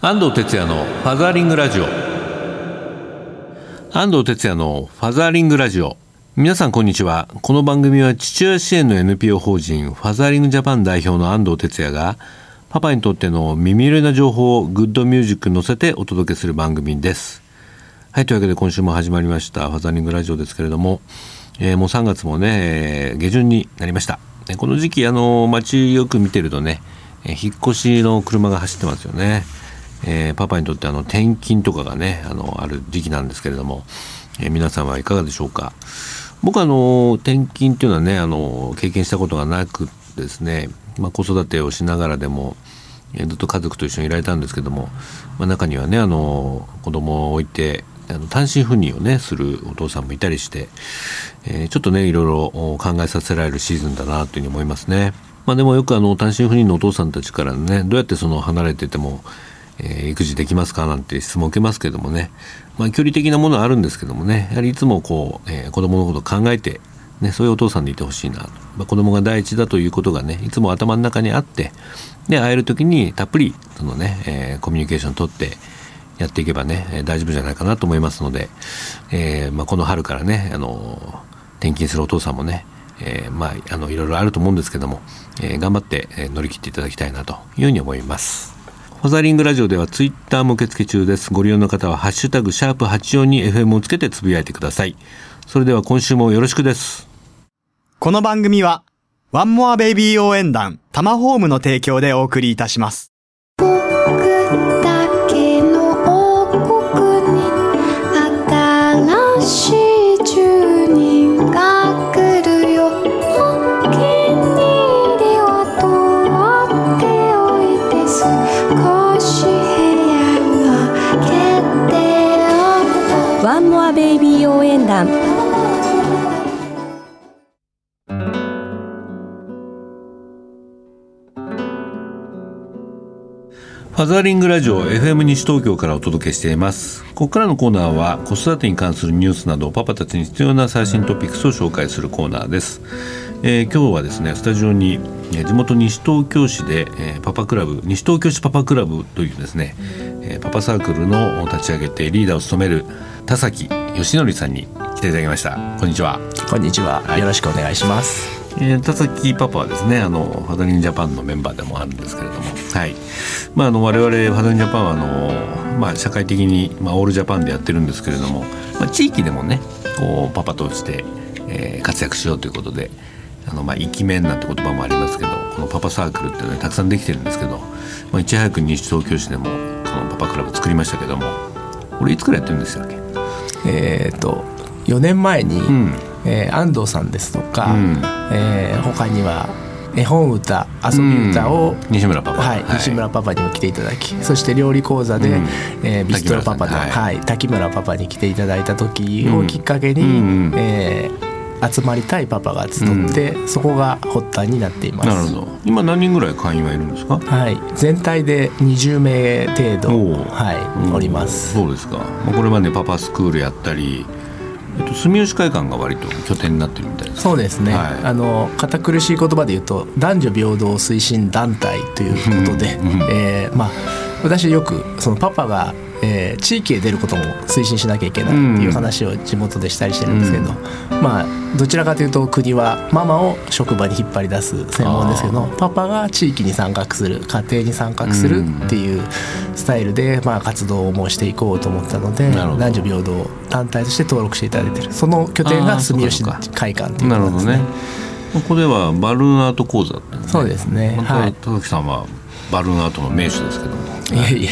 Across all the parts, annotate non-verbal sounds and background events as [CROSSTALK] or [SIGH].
安藤哲也のファザーリングラジオ。安藤哲也のファザーリングラジオ。皆さんこんにちは。この番組は父親支援の NPO 法人ファザーリングジャパン代表の安藤哲也がパパにとっての耳寄りな情報をグッドミュージックに乗せてお届けする番組です。はいというわけで今週も始まりましたファザーリングラジオですけれども、えー、もう3月もね、えー、下旬になりました。この時期あの街よく見てるとね引っ越しの車が走ってますよね。えー、パパにとってあの転勤とかがねあのある時期なんですけれども、えー、皆さんはいかがでしょうか？僕はあの転勤っていうのはねあの経験したことがなくですね、まあ、子育てをしながらでも、えー、ずっと家族と一緒にいられたんですけども、まあ、中にはねあの子供を置いてあの単身赴任をねするお父さんもいたりして、えー、ちょっとねいろいろ考えさせられるシーズンだなというふうに思いますね。まあ、でもよくあの単身赴任のお父さんたちからねどうやってその離れててもえー、育児できますかなんて質問を受けますけどもね、まあ、距離的なものはあるんですけどもね。やはりいつもこう、えー、子供のことを考えて、ね、そういうお父さんでいてほしいなと、まあ、子供が第一だということがねいつも頭の中にあってで会える時にたっぷりそのね、えー、コミュニケーションをとってやっていけばね大丈夫じゃないかなと思いますので、えーまあ、この春からねあの転勤するお父さんもねえー、まあ、あのいろいろあると思うんですけども、えー、頑張って、え乗り切っていただきたいなというふうに思います。ファザリングラジオではツイッターも受付中です。ご利用の方はハッシュタグシャープ84に FM をつけてつぶやいてください。それでは今週もよろしくです。この番組はワンモアベイビー応援団タマホームの提供でお送りいたします。団ファザーリングラジオ FM 西東京からお届けしています。ここからのコーナーは子育てに関するニュースなどパパたちに必要な最新トピックスを紹介するコーナーです、えー、今日はですねスタジオに地元西東京市で、えー、パパクラブ西東京市パパクラブというですね、えー、パパサークルの立ち上げてリーダーを務める田崎義則さんに来ていただきました。こんにちは。こんにちは、はい、よろしくお願いしますえー、田崎パパはですねあのファダリンジャパンのメンバーでもあるんですけれども、はい。まあ、あの我々ファダリンジャパンはあの、まあ、社会的に、まあ、オールジャパンでやってるんですけれども、まあ、地域でもねこうパパとして、えー、活躍しようということであの、まあ、イケメンなんて言葉もありますけどこのパパサークルっていうのはたくさんできてるんですけど、まあ、いち早く西東京市でもこのパパクラブ作りましたけどもこれいつからやってるんですよえー、っと4年前に、うん、えー、安藤さんですとか、うん、えー、他には絵本歌遊び歌を、うん、西村パパ、はい、はい、西村パパにも来ていただきそして料理講座で、うん、えー、ビストロパパで、はい、はい、滝村パパに来ていただいた時をきっかけに、うん、えー集まりたいパパが集って、うん、そこが発端になっています。なるほど。今何人ぐらい会員はいるんですか？はい、全体で20名程度はい、おります。そうですか。まあこれまでパパスクールやったり、えっと、住吉会館が割と拠点になってるみたいですそうですね、はい、あの堅苦しい言葉で言うと男女平等推進団体ということで、えー、まあ私よくそのパパがえー、地域へ出ることも推進しなきゃいけないっていう話を地元でしたりしてるんですけど、うん、まあどちらかというと国はママを職場に引っ張り出す専門ですけどパパが地域に参画する家庭に参画するっていうスタイルで、まあ、活動をもしていこうと思ったので男女平等団体として登録していただいてるその拠点が住吉会館っていうことですね。ここではバルーンアート講座、ね、そうですね。はい。田崎さんはバルーンアートの名手ですけども。いえいえ。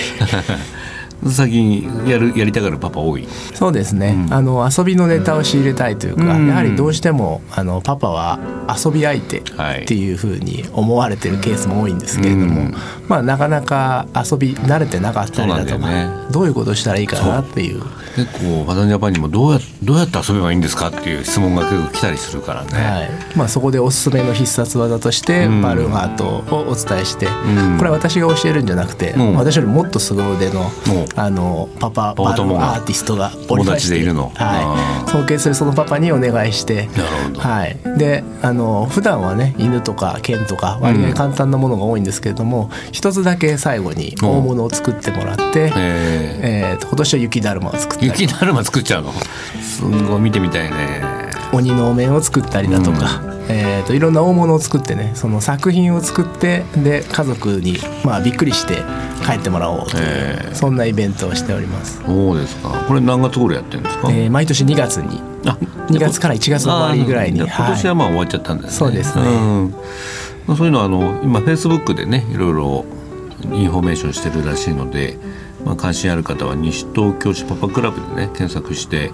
最近やるやりたがるパパ多い。そうですね、うん、あの遊びのネタを仕入れたいというか、うん、やはりどうしてもあのパパは遊び相手っていうふうに思われてるケースも多いんですけれども、うん、まあ、なかなか遊び慣れてなかったりだとか、ね、どういうことしたらいいかなっていう。結構ファダジャパンにもどうやどうやって遊べばいいんですかっていう質問が結構来たりするからね、はい。まあ、そこでおすすめの必殺技としてバルーンアートをお伝えして、これは私が教えるんじゃなくて、私よりもっと凄腕のあのパパパパ友がアーティストがおりまして友達でいるの？はい、尊敬するそのパパにお願いしてなるほど。はい、であの普段はね犬とか犬とか割合簡単なものが多いんですけれども、一つだけ最後に大物を作ってもらって、ええーと今年は雪だるまを作ったー、り。雪だるま作っちゃうの？[LAUGHS] すんごい見てみたいね。鬼のお面を作ったりだとか、えー、といろんな大物を作ってねその作品を作ってで家族に、まあ、びっくりして帰ってもらおうという、えそんなイベントをしております、そうですか。これ何月頃やってるんですか、えー毎年2月にあ2月から1月の終わりぐらいに今年はまあ終わっちゃったんですね、そうですね。ん。まあ、そういうのはあの今フェイスブックでねいろいろインフォメーションしてるらしいので、まあ、関心ある方は西東京市パパクラブでね検索して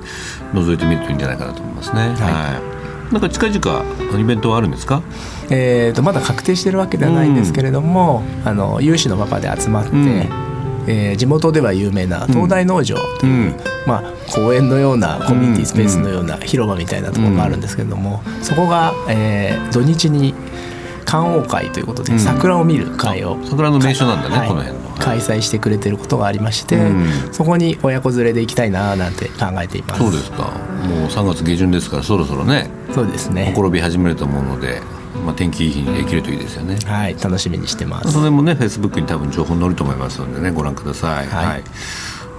覗いてみるといいんじゃないかなと思いますね。はい、なんか近々イベントはあるんですか？えー、とまだ確定してるわけではないんですけれども、あの有志のパパで集まって、ん。えー地元では有名な東大農場という、うん。まあ、公園のようなコミュニティスペースのような広場みたいなところがあるんですけれども、そこが、えー土日に観桜会ということでうん。桜を見る会を、桜の名所なんだね、はい。この辺。の開催してくれてることがありまして、うん。そこに親子連れで行きたいななんて考えています。そうですか。もう3月下旬ですからそろそろね。そうですね。ほころび始めると思うので、まあ、天気いい日にできるといいですよね。はい楽しみにしてます。その辺もね、フェイスブックに多分情報載ると思いますのでね、ご覧ください。はい。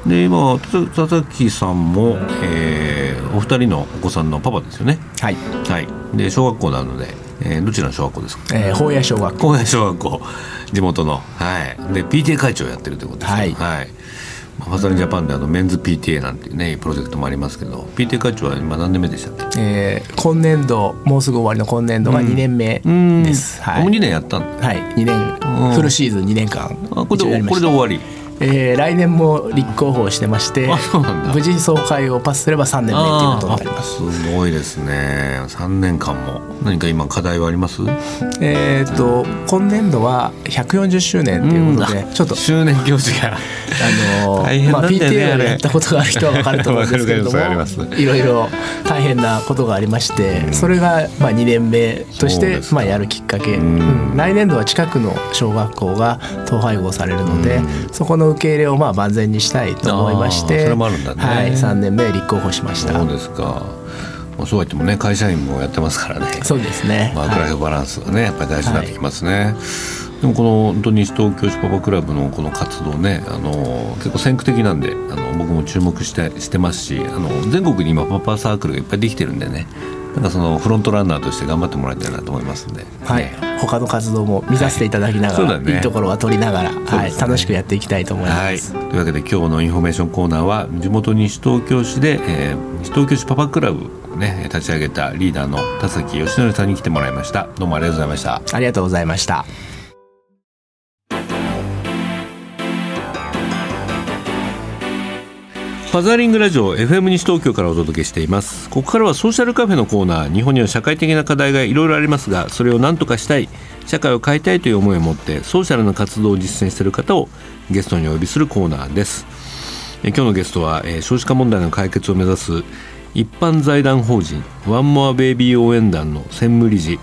で今佐々木さんも、えーお二人のお子さんのパパですよね。はい、はい。で小学校なので、えーどちらの小学校ですか？えー、法屋小学校。高野小学校。地元の。はい。で PTA 会長をやってるということですね。はい。まあファザリンジャパンであのメンズ PTA なんていうねプロジェクトもありますけど PTA 会長は今何年目でしたっけ？えー今年度もうすぐ終わりの今年度が2年目うん。です、はい。もう2年やったんだ。はい、2年、うん。フルシーズン2年間あこれでこれで終わりえー来年も立候補してまして無事総会をパスすれば3年目っていうことになります。あすごいですね。3年間も。何か今課題はあります？えっと今年度は140周年ということで、ちょっと周年行事が。あのまあ、PTA をやったことがある人は分かると思うんですけれどもいろいろ大変なことがありまして、それがまあ2年目としてまあやるきっかけ、ん。うん。来年度は近くの小学校が統廃合されるので、そこの受け入れをまあ万全にしたいと思いましてそれもあるんだね。はい、3年目立候補しました。そうですか。まあそうは言ってもね会社員もやってますからね。そうですね、ワークライフバランスがねやっぱり大事になってきますね、でもこの本当に西東京市パパクラブのこの活動ねあの結構先駆的なんであの僕も注目してしてますしあの全国に今パパサークルがいっぱいできてるんでねなんかそのフロントランナーとして頑張ってもらいたいなと思いますんで、はい。ね、他の活動も見させていただきながら、そうだね。いいところは取りながら、はい、ね楽しくやっていきたいと思いはい、ます。というわけで今日のインフォメーションコーナーは地元西東京市で、えー西東京市パパクラブをね立ち上げたリーダーの田崎義則さんに来てもらいました。どうもありがとうございました。ありがとうございました。ファザーリングラジオ FM 西東京からお届けしていますここからはソーシャルカフェのコーナー日本には社会的な課題がいろいろありますがそれを何とかしたい社会を変えたいという思いを持ってソーシャルな活動を実践している方をゲストにお呼びするコーナーですえ今日のゲストは、えー少子化問題の解決を目指す一般財団法人ワンモアベイビー応援団の専務理事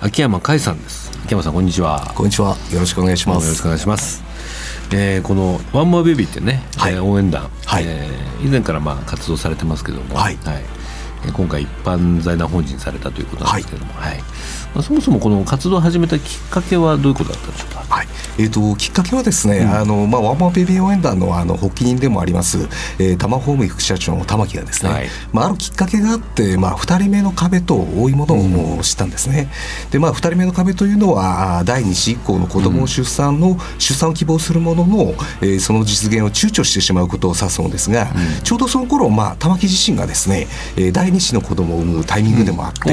秋山海さんです秋山さんこんにちはこんにちは。よろしくお願いします。よろしくお願いします。えーこのワンモアベビーってね、はい。えー応援団、はい。えー以前からまあ活動されてますけども、はい。えー今回一般財団法人されたということなんですけども、はい。まあ、そもそもこの活動を始めたきっかけはどういうことだったんでしょうか？はい、えー、ときっかけはですね、あのまあ、ワンマンベビー応援団のあの発起人でもあります、えー、多摩ホーム副社長の玉木がですね、はい。まあ、あるきっかけがあって、まあ、2人目の壁と多いものを知ったんですね、でまあ、2人目の壁というのは第2子以降の子供を出産の、出産を希望するものの、えーその実現を躊躇してしまうことを指すのですが、ちょうどその頃、まあ玉木自身がですね、えー第2子の子供を産むタイミングでもあって、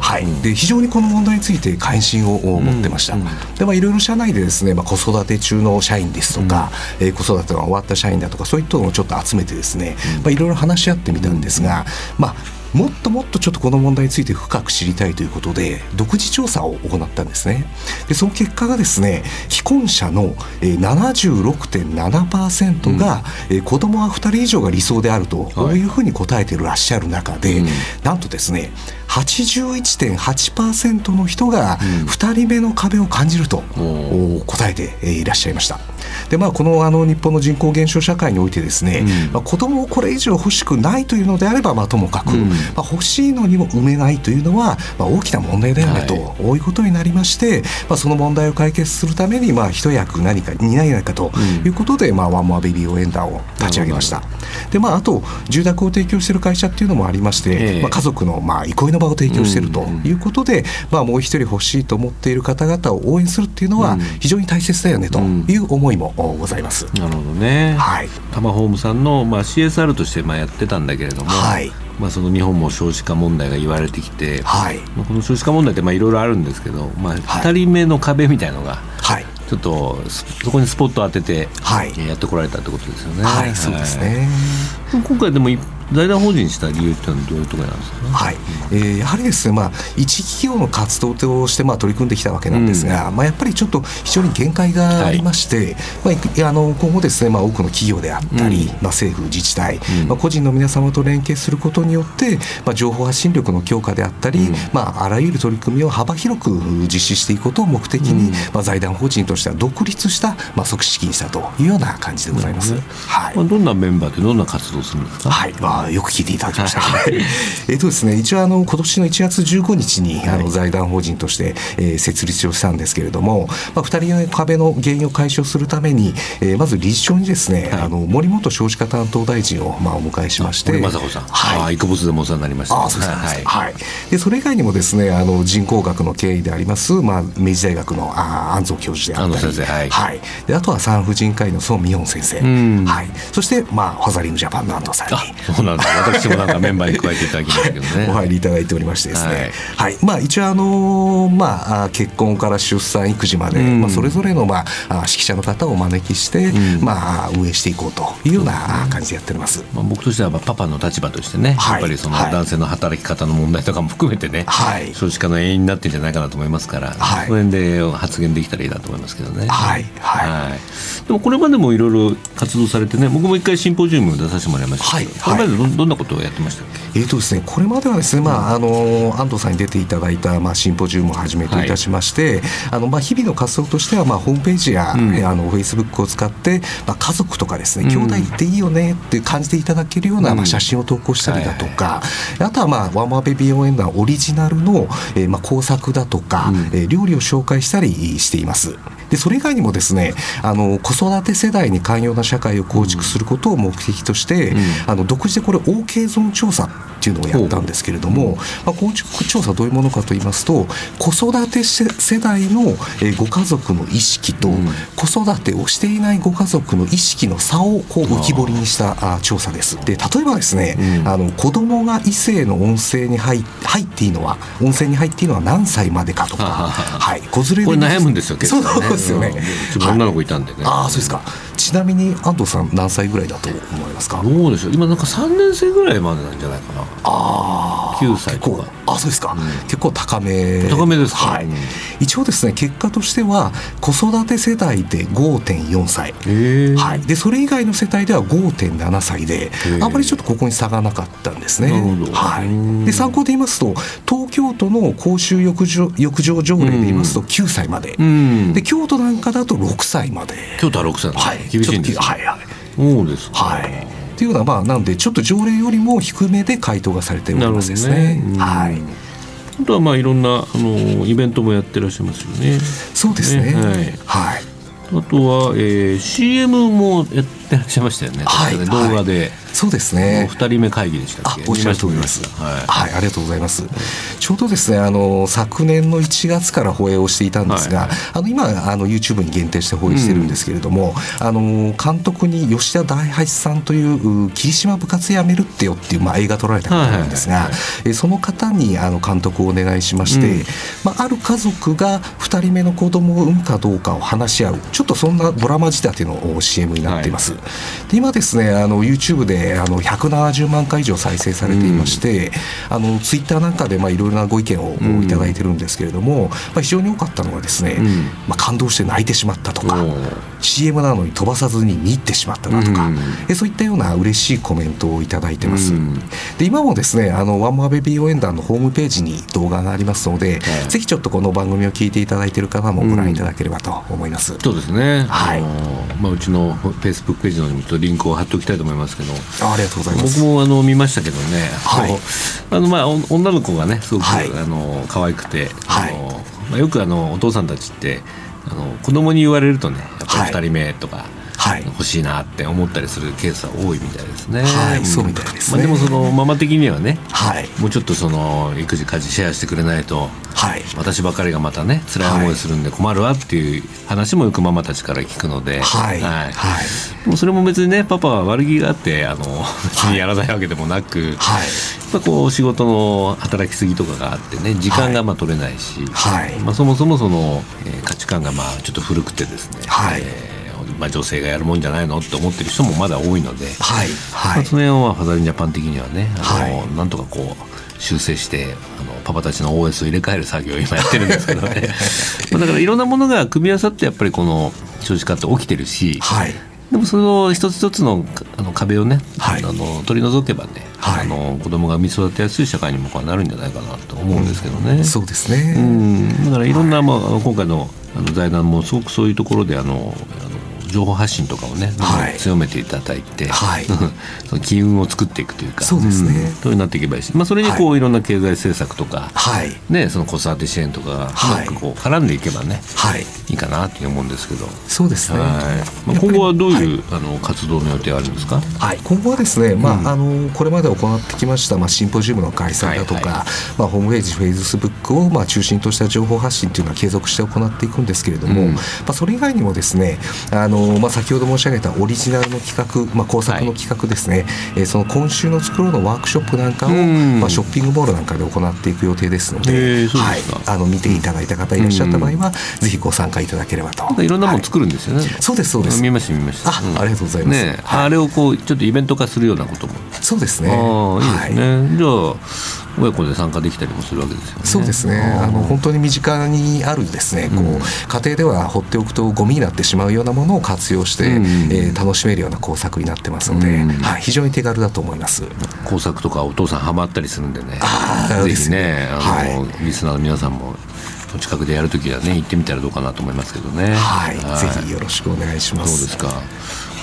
はいうんで非常にこの問題について関心を持ってました、でまあいろいろ社内でですね、まあ、子育て中の社員ですとか、えー子育てが終わった社員だとかそういったのをちょっと集めてですね、まあ、いろいろ話し合ってみたんですが、まあもっともっとちょっとこの問題について深く知りたいということで独自調査を行ったんですね。でその結果がですね既婚者のえー76.7%が、えー子供は2人以上が理想であると、こういうふうに答えていらっしゃる中で、なんとですね81.8%の人が2人目の壁を感じると、答えてえーいらっしゃいましたでまあ、このあの日本の人口減少社会においてですね、うん。まあ、子供をこれ以上欲しくないというのであれば、まあ、ともかく、うん、まあ、欲しいのにも産めないというのは、まあ、大きな問題だよねと、はい、いうことになりまして、まあ、その問題を解決するために、まあ、一役何か担えないかということで、うん、まあ、ワンモアベビー応援団を立ち上げました。でまあ、あと住宅を提供している会社っていうのもありまして、えー、まあ、家族のまあ憩いの場を提供しているということで、まあ、もう一人欲しいと思っている方々を応援するっていうのは非常に大切だよねという思いもございます。なるほどね、はい、タマホームさんの、まあ、CSR としてまあやってたんだけれども、はい。まあ、その日本も少子化問題が言われてきて、はい。まあ、この少子化問題っていろいろあるんですけど、まあ、2人目の壁みたいのが、はい、ちょっとそこにスポット当ててやってこられたってことですよね。はい、そうですね。今回でも財団法人にした理由ってのはどういうところなんですか、ね、はい。えー、やはりですね、まあ、一企業の活動としてまあ取り組んできたわけなんですが、うん、まあ、やっぱりちょっと非常に限界がありまして、はい、まあ、あの今後ですね、まあ、多くの企業であったり、うん、まあ、政府自治体、うん、まあ、個人の皆様と連携することによって、まあ、情報発信力の強化であったり、まあ、あらゆる取り組みを幅広く実施していくことを目的に、まあ、財団法人としては独立した、まあ、組織にしたというような感じでございます。はい。まあ、どんなメンバーでどんな活動するんですか、はい。まあ、よく聞いていただきました。[LAUGHS] えっとですね、一応あの今年の1月15日にあの財団法人として、えー、設立をしたんですけれども、まあ、2人の壁の原因を解消するために、えー、まず理事長にですね、はい、あの森本少子化担当大臣を、まあ、お迎えしまして。森雅子さん、はい、育物でもお世話になりました、あそうです、はい、はい、でそれ以外にもですねあの人口学の経緯であります、まあ、明治大学のあ安蔵教授であったり。はい、はい、であとは産婦人科医の宋美音先生、はい、そして、まあ、ファザリングジャパンの安藤さんになんだ。私もなんかメンバーに加えていただきましたけどね。お入りいただいておりましてですね、はい、はい、まあ、一応あのまあ結婚から出産育児まで、まあ、それぞれの、まあ、指揮者の方をお招きして、まあ、運営していこうというような感じでやっております、まあ、僕としてはパパの立場としてね、やっぱりその男性の働き方の問題とかも含めてね、はい、少子化の原因になってるんじゃないかなと思いますから、はい、その辺で発言できたらいいなと思いますけどね。はい。はい、はい。でもこれまでもいろいろ活動されてね僕も一回シンポジウム出させてもらいましたけど、はい、これまでどどんなことをやってましたえーとですね、これまではですね、まあ、あの安藤さんに出ていただいた、まあ、シンポジウムをはじめといたしまして、はい、あのまあ、日々の活動としては、まあ、ホームページや、うん、あのフェイスブックを使って、まあ、家族とかですね兄弟っていいよねって感じていただけるような、まあ、写真を投稿したりだとか、あとは、まあ、ワンマーベビー応援団オリジナルの、えーまあ、工作だとか、うん、えー、料理を紹介したりしています。でそれ以外にもですねあの子育て世代に寛容な社会を構築することを目的として、うん、あの独自でこれ OK ゾーン調査っていうのをやったんですけれども、まあ、この調査どういうものかと言いますと子育て世代のご家族の意識と、子育てをしていないご家族の意識の差をこう浮き彫りにした調査です。で例えばですね、うん、あの子供が異性の音声に入入っていいのは音声に入っていいのは何歳までかとか、はい、子連れでこれ悩むんですよ結構、ね、そうですよね、うん、女の子いたんでね、はい、ああそうですかちなみに安藤さん何歳ぐらいだと思いますか？どうでしょう。今なんか3年生ぐらいまでなんじゃないかな。ああ9歳とかあそうですか、うん、結構高め。高めですはい、うん、一応ですね結果としては子育て世代で5.4歳、はい、でそれ以外の世帯では5.7歳であまりちょっとここに差がなかったんですね。はい、で参考で言いますと東京都の公衆浴場浴場条例で言いますと9歳まで、うん、で京都なんかだと6歳まで。京都は6歳はい。厳しいんですはいはい。そうですはいっていうのはまあなんでちょっと条例よりも低めで回答がされておりますですね。ねはいあとはまあいろんなあのイベントもやってらっしゃいますよね。そうですね。ねはい。はい。あとは、えー、CM もやってらっしゃいましたよね。はい。動画で。はいそうですね。二人目会議でしたっけ？おっしゃる通りです。はい、はい、ありがとうございます。ちょうどですね、あの昨年の1月から放映をしていたんですが、はいはい、あの今あの YouTube に限定して放映してるんですけれども、うん、あの監督に吉田大八さんという霧島部活やめるってよっていうまあ映画撮られた方なんですが、えその方にあの監督をお願いしまして、うん、まあある家族が二人目の子供を産むかどうかを話し合う、ちょっとそんなドラマ仕立ての CM になっています。はい、で今ですね、あの YouTube であの170万回以上再生されていまして、うん、あのツイッターなんかでまあいろいろなご意見をいただいてるんですけれども、まあ、非常に多かったのはですね、まあ、感動して泣いてしまったとか CM なのに飛ばさずに見入ってしまったなとか、えそういったような嬉しいコメントをいただいてます。で今もですねあのワンマーベビー応援団のホームページに動画がありますので、ぜひちょっとこの番組を聞いていただいている方もご覧いただければと思います。そうですね、はい。まあ、うちのフェイスブックページの方にもちょっとリンクを貼っておきたいと思いますけど。あありがとうございます。僕もあの見ましたけどね、はい。あのまあお女の子がねすごく、はい。あの可愛くて、はい。あのまあ、よくあのお父さんたちってあの子供に言われるとねやっぱはい。り2人目とか、はい欲しいなって思ったりするケースは多いみたいですね。はい。そうみたいですね。まあ、でもそのママ的にはねはい。もうちょっとその育児家事シェアしてくれないとはい。私ばかりがまたね辛い思いするんで困るわっていう話もよくママたちから聞くので、はい。はい。はい。でもそれも別にねパパは悪気があってあの別にやらないわけでもなく、やっはいぱこう仕事の働きすぎとかがあってね時間がまあ取れないし、はい。まあ、そもそもその、えー価値観がまあちょっと古くてですね、はい。えーまあ、女性がやるもんじゃないのって思ってる人もまだ多いので、はいまあ、はいその辺はファザリンジャパン的にはねあの、はなんとかこう修正してあのパパたちの OS を入れ替える作業を今やってるんですけどね。[LAUGHS] まあだからいろんなものが組み合わさってやっぱりこの少子化って起きてるし、はい。でもその一つ一つのあの壁をね、はい。あの取り除けばね、はい。あの子供が見育てやすい社会にもなるんじゃないかなと思うんですけどね。そうですね、うん。だからいろんな、まあ、今回のあの財団もすごくそういうところであのあの情報発信とかをね、はい。強めていただいて、はい。[LAUGHS] その機運を作っていくというかそうですね。んそうなっていけばいいし、まあ、それにこう、い、ろんな経済政策とか、はい。ね、その子育て支援とかがうはいこう絡んでいけばね、はい。いいかなって思うんですけど。そうですね、はい。まあ、今後はどういう、あの活動の予定あるんですか？はい、今後はですね、まああのこれまで行ってきました、まあ、シンポジウムの開催だとか、はいはい。まあ、ホームページ、フェイスブックを、まあ、中心とした情報発信というのは継続して行っていくんですけれども、うん。まあ、それ以外にもですねあの、まあ、先ほど申し上げたオリジナルの企画、まあ、工作の企画ですね、えーその今週の作ろうのワークショップなんかを、うん。まあ、ショッピングモールなんかで行っていく予定ですのへで、はい。あの見ていただいた方いらっしゃった場合は、ぜひご参加いただければと。いろんなものはい。作るんですよね。そうですそうです。見ました見ました。あありがとうございます。ね、はい。あれをこうちょっとイベント化するようなことも。そうですね。いいですはい。ね。じゃあ親子で参加できたりもするわけですよね。そうですねあの本当に身近にあるですねこう、うん家庭では放っておくとゴミになってしまうようなものを活用して、うんえー楽しめるような工作になってますので、うんはい、非常に手軽だと思います。工作とかお父さんハマったりするんでね。ぜひねあの、はリスナーの皆さんもお近くでやるときはね行ってみたらどうかなと思いますけどね。はい、ぜひよろしくお願いします。そうですか？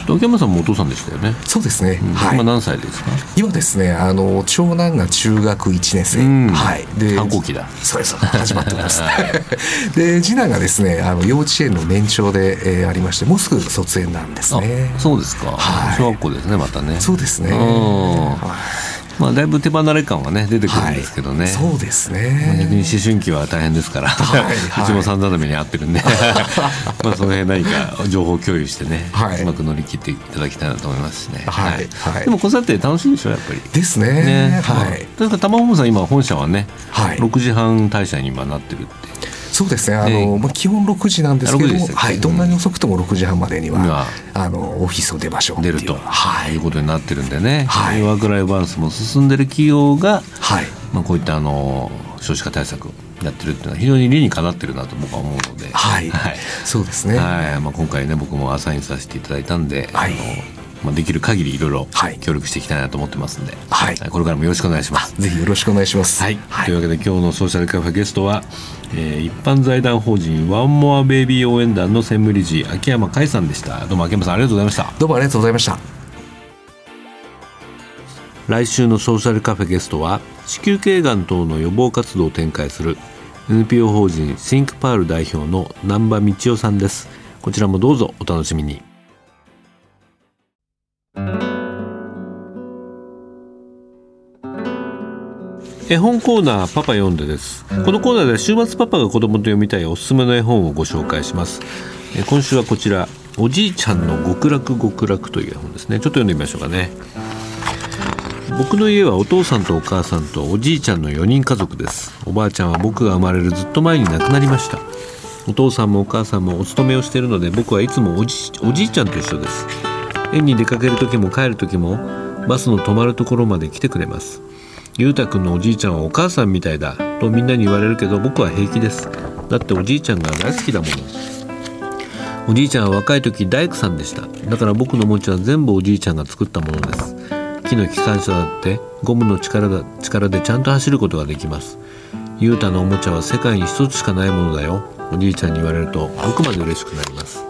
秋山さんもお父さんでしたよね。そうですね。うん。はい。今何歳ですか？今ですねあの長男が中学1年生、うん。はい。で反抗期だ。そうです。始まってます。[LAUGHS] [LAUGHS] で次男がですねあの幼稚園の年長で、えーありましてもうすぐ卒園なんですね。あそうですか。はい。小学校ですねまたね。そうですね。うん。はいまあだいぶ手離れ感はね出てくるんですけどね。そうですまあ逆ねに思春期は大変ですから、はいはい。うちも散々な目に遭ってるんで。[LAUGHS] まあその辺何か情報共有してね、はい。うまく乗り切っていただきたいなと思いますしね、はいはい。でも子育て楽しいでしょやっぱり。ですね。ね。はい。だから玉本さん今本社はね、はい。6時半退社に今なってるってそうですね。あの、ねまあ、基本6時なんですけど6時でしたっけはい、どんなに遅くとも6時半までには、あのオフィスを出ましょう出ると、はい。い、うことになってるんでね、はい。ワークライフバランスも進んでる企業が、はい。まあ、こういったあの少子化対策をやってるっていうのは非常に理にかなってるなと僕は思うので、はい、はい。そうですね、はい。まあ、今回ね僕もアサインさせていただいたんで、はい。あのまあ、できる限りいろいろはい。協力していきたいなと思ってますんで、はい。これからもよろしくお願いします。ぜひよろしくお願いします。はい、というわけで今日のソーシャルカフェゲストは、えー一般財団法人ワンモアベイビー応援団の専務理事秋山開さんでした。どうも秋山さんありがとうございました。どうもありがとうございました。来週のソーシャルカフェゲストは子宮頸がん等の予防活動を展開する NPO 法人シンクパール代表の難波美智代さんです。こちらもどうぞお楽しみに絵本コーナーパパ読んでです。このコーナーでは週末パパが子供と読みたいおすすめの絵本をご紹介します。え今週はこちらおじいちゃんの極楽極楽という絵本ですね。ちょっと読んでみましょうかね。僕の家はお父さんとお母さんとおじいちゃんの4人家族です。おばあちゃんは僕が生まれるずっと前に亡くなりました。お父さんもお母さんもお勤めをしているので僕はいつもおじおじいちゃんと一緒です。園に出かける時も帰る時もバスの止まるところまで来てくれます。ゆうたくんのおじいちゃんはお母さんみたいだとみんなに言われるけど僕は平気です。だっておじいちゃんが大好きだもの。おじいちゃんは若い時大工さんでした。だから僕の餅は全部おじいちゃんが作ったものです。木の機関車だってゴムの力だ力でちゃんと走ることができます。ゆうたのおもちゃは世界に一つしかないものだよ。おじいちゃんに言われると僕まで嬉しくなります。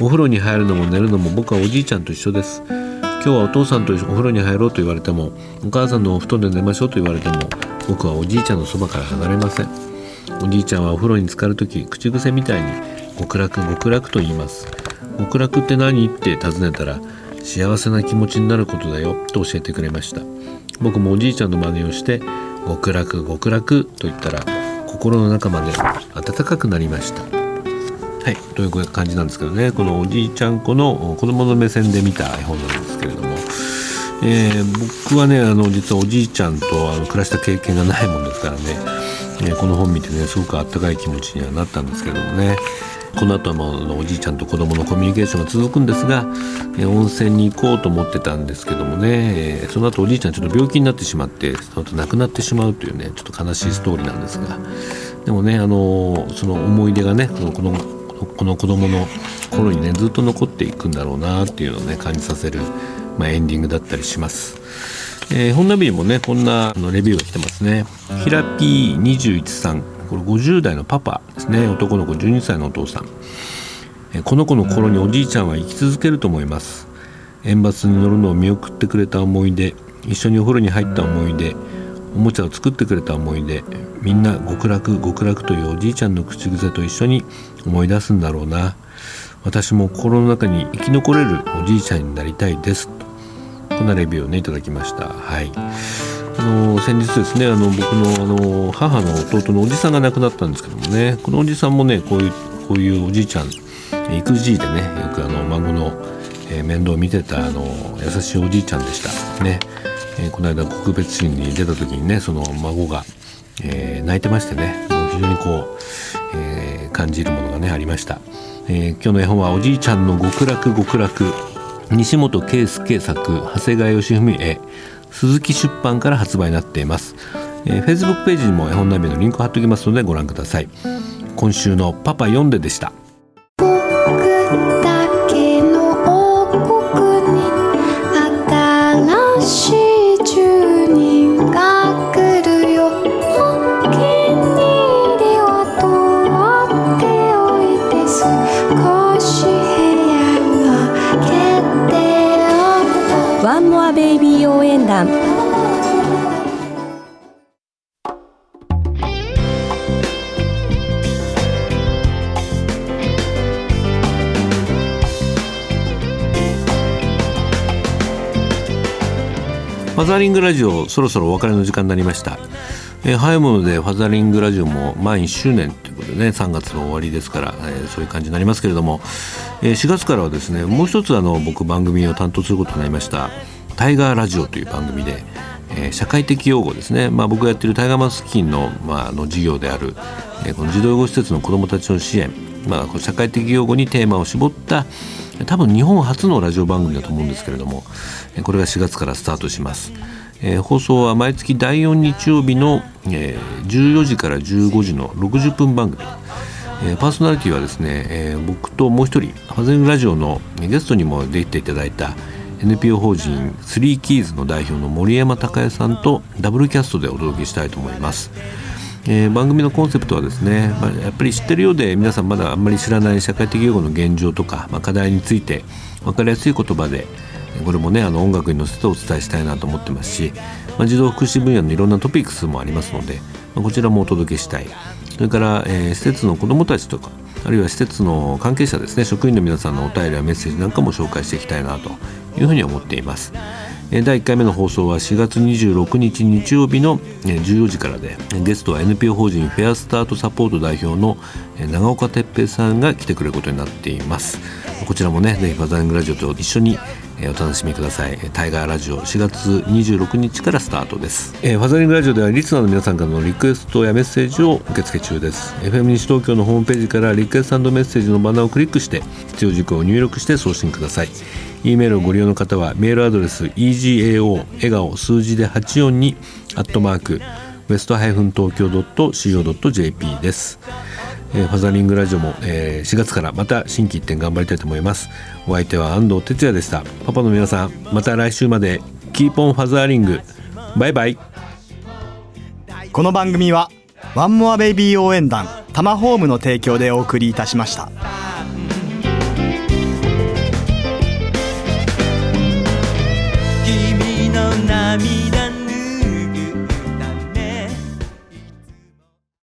お風呂に入るのも寝るのも僕はおじいちゃんと一緒です。今日はお父さんとお風呂に入ろうと言われてもお母さんのお布団で寝ましょうと言われても僕はおじいちゃんのそばから離れません。おじいちゃんはお風呂に浸かる時口癖みたいに極楽極楽と言います。極楽って何？って尋ねたら幸せな気持ちになることだよと教えてくれました。僕もおじいちゃんの真似をして極楽極楽と言ったら心の中まで温かくなりました。はい。という感じなんですけどね。このおじいちゃん子の子供の目線で見た絵本なんですけれども、えー、僕はねあの実はおじいちゃんとあの暮らした経験がないもんですからね、えー、この本見てねすごくあったかい気持ちにはなったんですけどもね。この後はもうおじいちゃんと子供のコミュニケーションが続くんですが、え温泉に行こうと思ってたんですけどもね、えその後おじいちゃんちょっと病気になってしまってその後亡くなってしまうというねちょっと悲しいストーリーなんですが。でもねあのその思い出がねこのこのこの子供の頃にねずっと残っていくんだろうなっていうのをね感じさせる、まあ、エンディングだったりします。えー、本ナビにもねこんなあのレビューが来てますね。ひらぴー21さん。これ50代のパパですね。男の子12歳のお父さん、えー、この子の頃におじいちゃんは生き続けると思います。園バスに乗るのを見送ってくれた思い出。一緒にお風呂に入った思い出。おもちゃを作ってくれた思い出みんな極楽極楽というおじいちゃんの口癖と一緒に思い出すんだろうな。私も心の中に生き残れるおじいちゃんになりたいです。とこんなレビューをねいただきました。はい。あの先日ですねあの僕のあの母の弟のおじさんが亡くなったんですけどもねこのおじさんもねこういうこういうおじいちゃん育児でねよくあの孫の、え、面倒を見てたあの優しいおじいちゃんでした。ね、えー、この間告別シーンに出た時にねその孫が、えー、泣いてましてね。もう非常にこう、え感じるものがねありました、え今日の絵本はおじいちゃんの極楽極楽。西本圭介作長谷川義文絵。鈴木出版から発売になっています、えー、Facebook ページにも絵本ナビのリンクを貼っておきますのでご覧ください。今週のパパ読んででした。ザリングラジオそろそろお別れの時間になりました、えー、早いものでファザリングラジオも満1周年ということでね3月の終わりですから、えー、そういう感じになりますけれども、えー、4月からはですねもう一つあの僕番組を担当することになりましたタイガーラジオという番組で、えー、社会的用語ですね、まあ、僕がやってるタイガーマスキンの,、まあ、あの事業である、えー、この児童養護施設の子どもたちの支援、まあ、社会的用語にテーマを絞った多分日本初のラジオ番組だと思うんですけれどもこれが4月からスタートします、えー、放送は毎月第4日曜日の、えー、14時から15時の60分番組えー、パーソナリティはですね、えー、僕ともう一人ハゼンラジオのゲストにも出ていただいた NPO 法人スリーキーズの代表の森山孝也さんとダブルキャストでお届けしたいと思います。えー、番組のコンセプトはですね、まあ、やっぱり知ってるようで皆さんまだあんまり知らない社会的用語の現状とか、まあ、課題について分かりやすい言葉でこれもねあの音楽に乗せてお伝えしたいなと思ってますし、まあ、児童福祉分野のいろんなトピックスもありますので、まあ、こちらもお届けしたいそれから、えー、施設の子どもたちとかあるいは施設の関係者ですね職員の皆さんのお便りやメッセージなんかも紹介していきたいなというふうに思っています。第1回目の放送は4月26日日曜日の14時からでゲストは NPO 法人フェアスタートサポート代表の長岡哲平さんが来てくれることになっています。こちらもねぜひファザリングラジオと一緒にお楽しみください。タイガーラジオ4月26日からスタートです、えー、ファザリングラジオではリスナーの皆さんからのリクエストやメッセージを受け付け中です。FM 西東京のホームページからリクエストメッセージのバナーをクリックして必要事項を入力して送信ください。E メールをご利用の方はメールアドレス egao 笑顔数字で842アットマークwest ハイフン tokyo .co.jp です、えー、ファザリングラジオも、えー、4月からまた心機一転頑張りたいと思います。お相手は安藤哲也でした。パパの皆さんまた来週までキーポンファザーリング。バイバイ。この番組はワンモアベイビー応援団タマホームの提供でお送りいたしました。君の涙